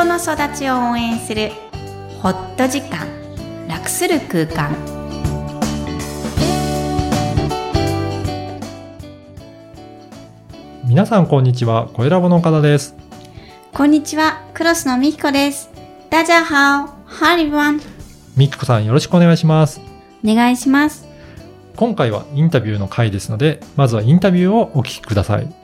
人の育ちを応援するホット時間楽する空間皆さんこんにちは、小ラボの岡田です。こんにちはクロスのみきこです大家好ハリワンみきこさんよろしくお願いします。お願いします今回はインタビューの回ですので、まずはインタビューをお聞きください。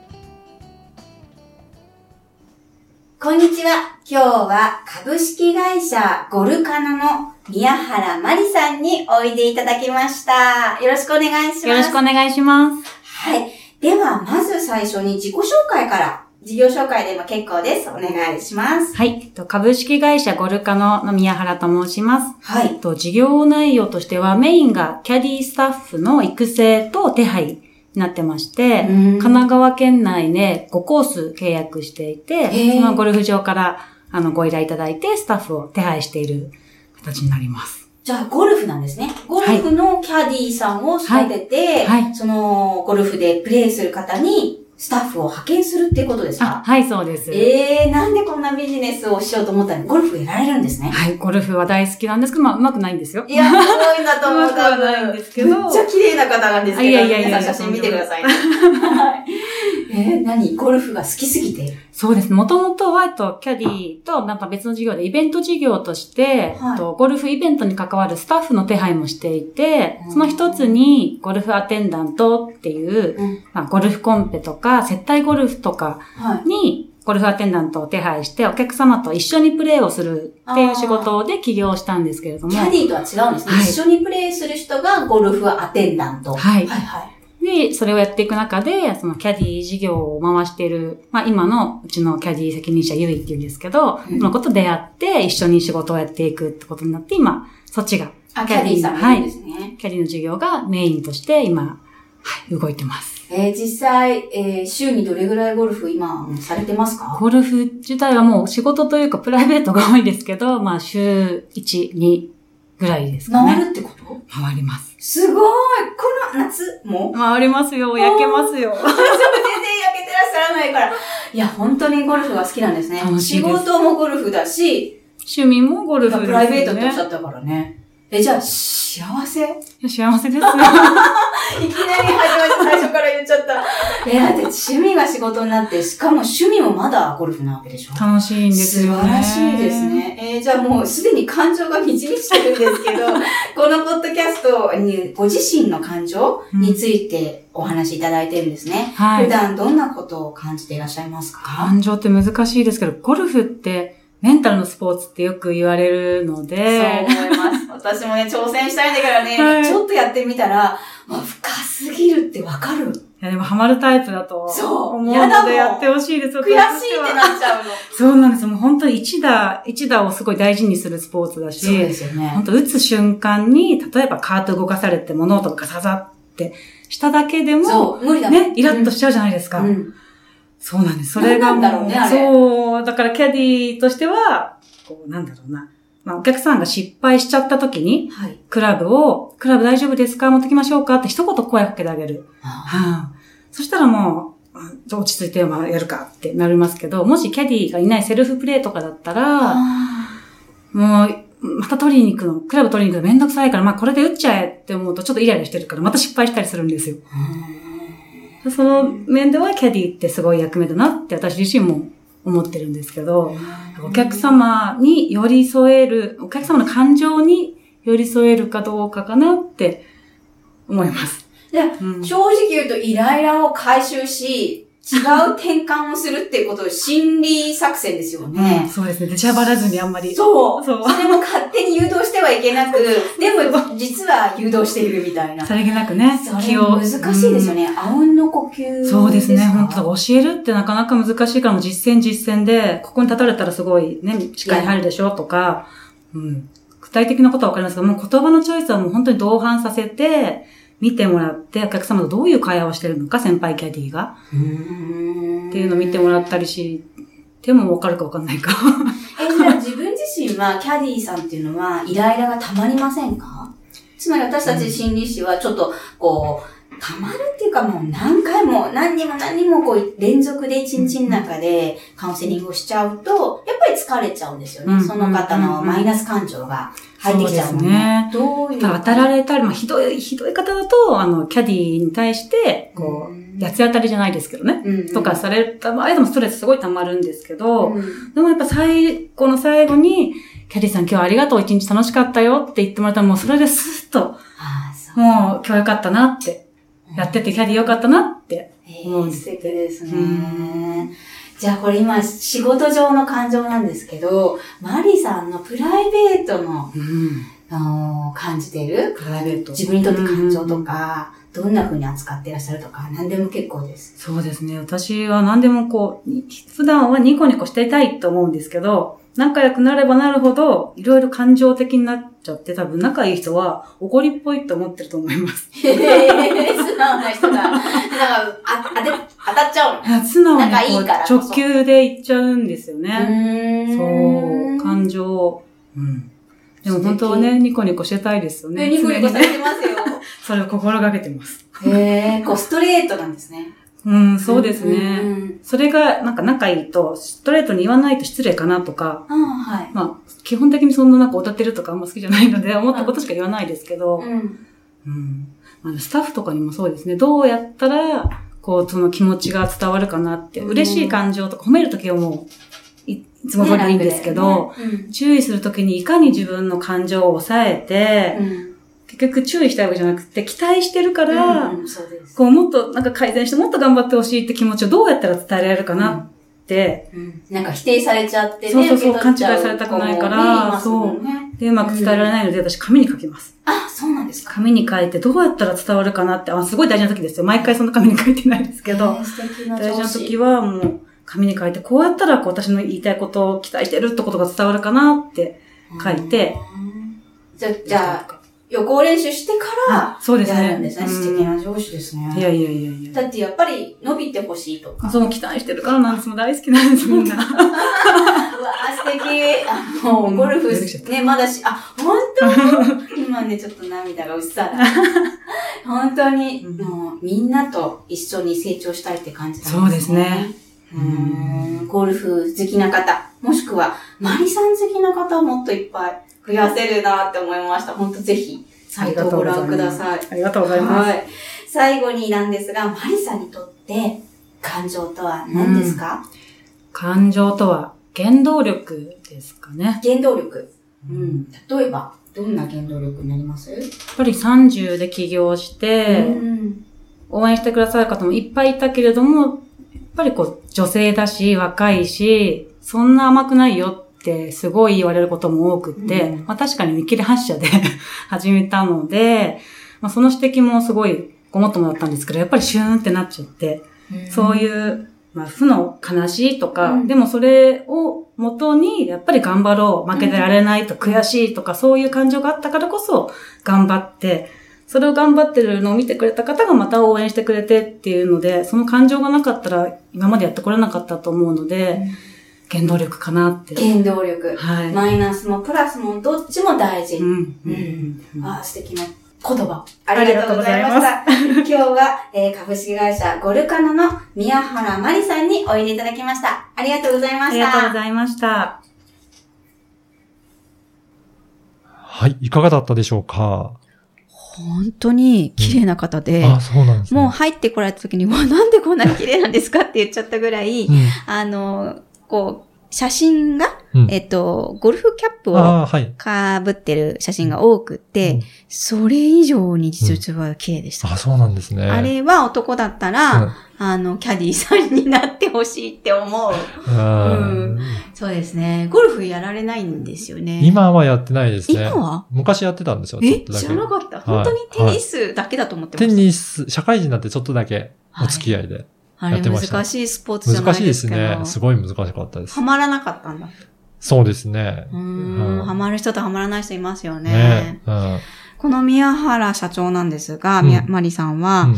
こんにちは。今日は株式会社ゴルカナの宮原まりさんにおいでいただきました。よろしくお願いします。よろしくお願いします。はい。では、まず最初に自己紹介から、事業紹介でも結構です。お願いします。はい。えっと株式会社ゴルカノの宮原と申します。はいえっ。と事業内容としてはメインがキャディスタッフの育成と手配になってまして、神奈川県内で5コース契約していて、ーそのゴルフ場からあのご依頼いただいてスタッフを手配している形になります。じゃあ、ゴルフなんですね。ゴルフのキャディーさんを育てて、はいはいその、ゴルフでプレイする方に、スタッフを派遣するっていうことですか？あはい、そうです。えー、なんでこんなビジネスをしようと思ったの？ゴルフやられるんですね。はい、ゴルフは大好きなんですけど、まあ、うまくないんですよ。いや、すごいなと思う。うまくはないんですけどめっちゃ綺麗な方なんですけど、あいやいやいや皆さん写真見てくださいね。はいえー、何？ゴルフが好きすぎて？そうですね。もともとは、えっと、キャディとなんか別の事業でイベント事業として、はいとゴルフイベントに関わるスタッフの手配もしていてうん、その一つにゴルフアテンダントっていう、うん。まあ、ゴルフコンペとか接待ゴルフとかはい。にゴルフアテンダントを手配してお客様と一緒にプレーをするっていう仕事で起業したんですけれども。キャディーとは違うんですね。はい一緒にプレイする人がゴルフアテンダント。はいはいはい。で、それをやっていく中で、そのキャディ事業を回している、まあ今のうちのキャディ責任者ゆいっていうんですけど、うんそのこと出会って一緒に仕事をやっていくってことになって、今、そっちが、あ、キャディーさんですね。キャディの事業がメインとして今、はい、動いてます。えー、実際、えー、週にどれぐらいゴルフ今されてますか？ゴルフ自体はもう仕事というかプライベートが多いですけど、まあ週1、2ぐらいですかね。回るってこと？回ります。すごいこの夏も？回りますよ、焼けますよ。全然焼けてらっしゃらないから。いや、本当にゴルフが好きなんですね。楽しいです仕事もゴルフだし、趣味もゴルフです、ね。プライベートっておっしゃったからね。え、じゃあ、幸せ？いきなり幸せですよ。始まって最初から言っちゃった。え、だって趣味が仕事になって、しかも趣味もまだゴルフなわけでしょ？楽しいんです素よ、ね。晴らしいです。ね。えーじゃあもうすでに感情が満ち満ちてるんですけど、このポッドキャストにご自身の感情についてお話しいただいてるんですね。はい普段どんなことを感じていらっしゃいますか？感情って難しいですけど、ゴルフってメンタルのスポーツってよく言われるのそうで、思います。私もね、挑戦したいんだからね、はいちょっとやってみたら、まあ、深すぎるってわかる。いやでもハマるタイプだとそう思うのでやってほしいです。悔しいってなっちゃうの。そうなんですよ。もう本当に一打、一打をすごい大事にするスポーツだし、そうですよね本。当打つ瞬間に、例えばカート動かされて物音がガサガサってしただけでも、そう、無理だね、イラッとしちゃうじゃないですか。うん。そうなんです。それがもうなんなんだろうねそう。だからキャディとしては、こう、なんだろうな。まあ、お客さんが失敗しちゃった時に、はい。クラブを、クラブ大丈夫ですか？持ってきましょうか？って一言声かけてあげる。あはあ、そしたらもう、落ち着いてまあやるかってなりますけど、もしキャディがいないセルフプレイとかだったら、あもう、また取りに行くの、クラブ取りに行くのめんどくさいから、まあこれで打っちゃえって思うとちょっとイライラしてるから、また失敗したりするんですよ。ー。その面ではキャディってすごい役目だなって私自身も思ってるんですけど、お客様に寄り添える、お客様の感情に寄り添えるかどうかかなって思います。でうん正直言うとイライラを回収し、違う転換をするっていうことを心理作戦ですよね。そうですね。出しゃばらずにあんまり。そう。そうそれも勝手に誘導してはいけなく、でも実は誘導しているみたいな。さりげなくね、それ難しいですよね。あうんの呼吸ですかそうですね、本当だ教えるってなかなか難しいから実践実践で、ここに立たれたらすごいね、視界に入るでしょとか、うん。具体的なことはわかりますけど、もう言葉のチョイスはもう本当に同伴させて、見てもらって、お客様とどういう会話をしてるのか、先輩キャディが。っていうのを見てもらったりし、でもわかるかわかんないか。え、じゃあ自分自身はキャディーさんっていうのはイライラがたまりませんか？つまり私たち心理師はちょっとこう、たまるっていうかもう何回も何にも何にもこう連続で一日の中でカウンセリングをしちゃうと、やっぱり疲れちゃうんですよね。うんその方のマイナス感情が入ってきちゃうもんね。どういう。当たられたり、まあ、ひどい、ひどい方だと、あの、キャディに対して、こうんう、八つ当たりじゃないですけどね。うんうんとかされた場合でもストレスすごい溜まるんですけど、うんでもやっぱ最後の最後に、キャディさん今日ありがとう、一日楽しかったよって言ってもらったらもうそれでスッと、ああ、そう。もう今日よかったなって、やっててキャディよかったなって。えー、うん素敵ですね。うじゃあこれ今仕事上の感情なんですけど、マリさんのプライベートの、うん。あのー感じている？プライベート。自分にとって感情とか、どんな風に扱っていらっしゃるとか、何でも結構です。そうですね。私は何でもこう、に普段はニコニコしていたいと思うんですけど、仲良くなればなるほど、いろいろ感情的になっちゃって、多分仲いい人は怒りっぽいと思ってると思います。へえ、素直な人が、なんか、あ、当て、当たっちゃう素直に直球で言っちゃうんですようね。そう、感情を。うん。でも本当はね、ニコニコしてたいですよね。ね、ニコニコされてますよ。それを心がけてます。へえ、こう、ストレートなんですね。うん、そうですうんね。うんそれが、なんか仲いいと、ストレートに言わないと失礼かなとか、はい。まあ、基本的にそんななんか歌ってるとかあんま好きじゃないので、思ったことしか言わないですけど、うん。うん。まあ、スタッフとかにもそうですね。どうやったら、こう、その気持ちが伝わるかなって、うん嬉しい感情とか褒めるときはもう、いいつも通りでいいんですけど、ね注意するときにいかに自分の感情を抑えて、うん結局注意したいわけじゃなくて、期待してるから、うんそう。こう、もっとなんか改善して、もっと頑張ってほしいって気持ちをどうやったら伝えられるかなって、うん。なんか否定されちゃってね。そうそうそう勘違いされたくないからねいますもんね。で、う。まく伝えられないので、私紙に書きます。あ、そうなんですか。紙に書いてどうやったら伝わるかなって、あ、すごい大事な時ですよ。毎回その紙に書いてないですけど。大事な時はもう紙に書いて、こうやったらこう私の言いたいことを期待してるってことが伝わるかなって書いて、うん。じゃ、じゃあ、予行練習してから、あそうですねやるんですね。うん素敵な上司ですね。いやいやいやいや。だってやっぱり伸びてほしいとか。その期待してるからなんですも大好きなんです、みんな。うわー素敵。あの、ゴルフ出てきちゃっ、ね、まだし、あ、本当今ね、ちょっと涙がうっさら。本当に、うんもう、みんなと一緒に成長したいって感じなんですね。そうですね。うーんゴルフ好きな方、もしくは、マリさん好きな方をもっといっぱい増やせるなって思いました。本当ぜひ、サイトをご覧ください。ありがとうございます。はい。最後になんですが、マリさんにとって、感情とは何ですか、感情とは原動力ですかね。原動力。うん。例えば、どんな原動力になります？やっぱり30で起業して、うん。応援してくださる方もいっぱいいたけれども、ぱりこう、女性だし、若いし、そんな甘くないよってすごい言われることも多くって、うん。まあ確かに見切り発車で 始めたので、まあその指摘もすごいごもっともだったんですけど、やっぱりシューンってなっちゃって、そういう、まあ負の悲しいとか、うん。でもそれを元に、やっぱり頑張ろう、負けてられないと悔しいとか、そういう感情があったからこそ頑張って、それを頑張ってるのを見てくれた方がまた応援してくれてっていうので、その感情がなかったら今までやってこれなかったと思うので、原動力かなって。原動力。はい。マイナスもプラスもどっちも大事。うん。うんうんあー素敵な言葉。ありがとうございました。今日は、えー株式会社ゴルカナの宮原まりさんにおいでいただきました。ありがとうございました。ありがとうございました。はい。いかがだったでしょうか？本当に綺麗な方で、あ、そうなんですね。もう入ってこられた時に、わ、なんでこんなに綺麗なんですかって言っちゃったぐらい、うんあの、こう、写真が、うんえっと、ゴルフキャップをああ、はい。かぶってる写真が多くて、うんそれ以上に実は綺麗でした。あ、そうなんですね。あれは男だったら、あの、キャディーさんになってほしいって思う。うんそうですね。ゴルフやられないんですよね。今はやってないですね。今は？昔やってたんですよ、え。知らなかった。はい本当にテニスだけだと思ってまテした。ニス、社会人になってちょっとだけお付き合いで。あれやってました難しいスポーツじゃな難しいですいですか。ね。すごい難しかったですは。まらなかったんだ。そうですね。うんん。はまる人とはまらない人いますよね。ねうんこの宮原社長なんですが、うんマリさんは、うん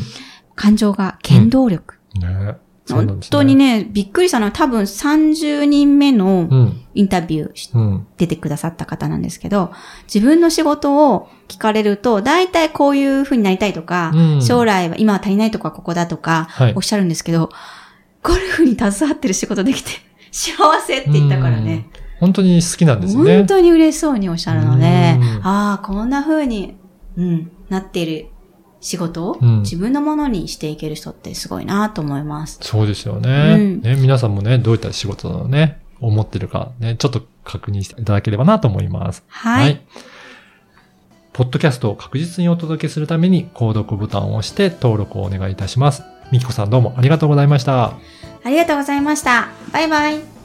感情が原動力。ねそうなん本当にね、びっくりしたのは多分30人目のうん。インタビューしうん。出てくださった方なんですけど、自分の仕事を聞かれると、大体こういう風になりたいとか、うん将来は今は足りないとかここだとか、はいおっしゃるんですけど、ゴルフに携わってる仕事できて、幸せって言ったからね。本当に好きなんですよね。本当に嬉しそうにおっしゃるのでうん、ああ、こんな風に、うん、なっている仕事をうん自分のものにしていける人ってすごいなと思います。そうですよね,、うんね。皆さんもね、どういった仕事をね、思ってるかね、ちょっと確認していただければなと思います。はい。ポッドキャストを確実にお届けするために、購読ボタンを押して登録をお願いいたします。みきこさんどうもありがとうございました。ありがとうございました。バイバイ。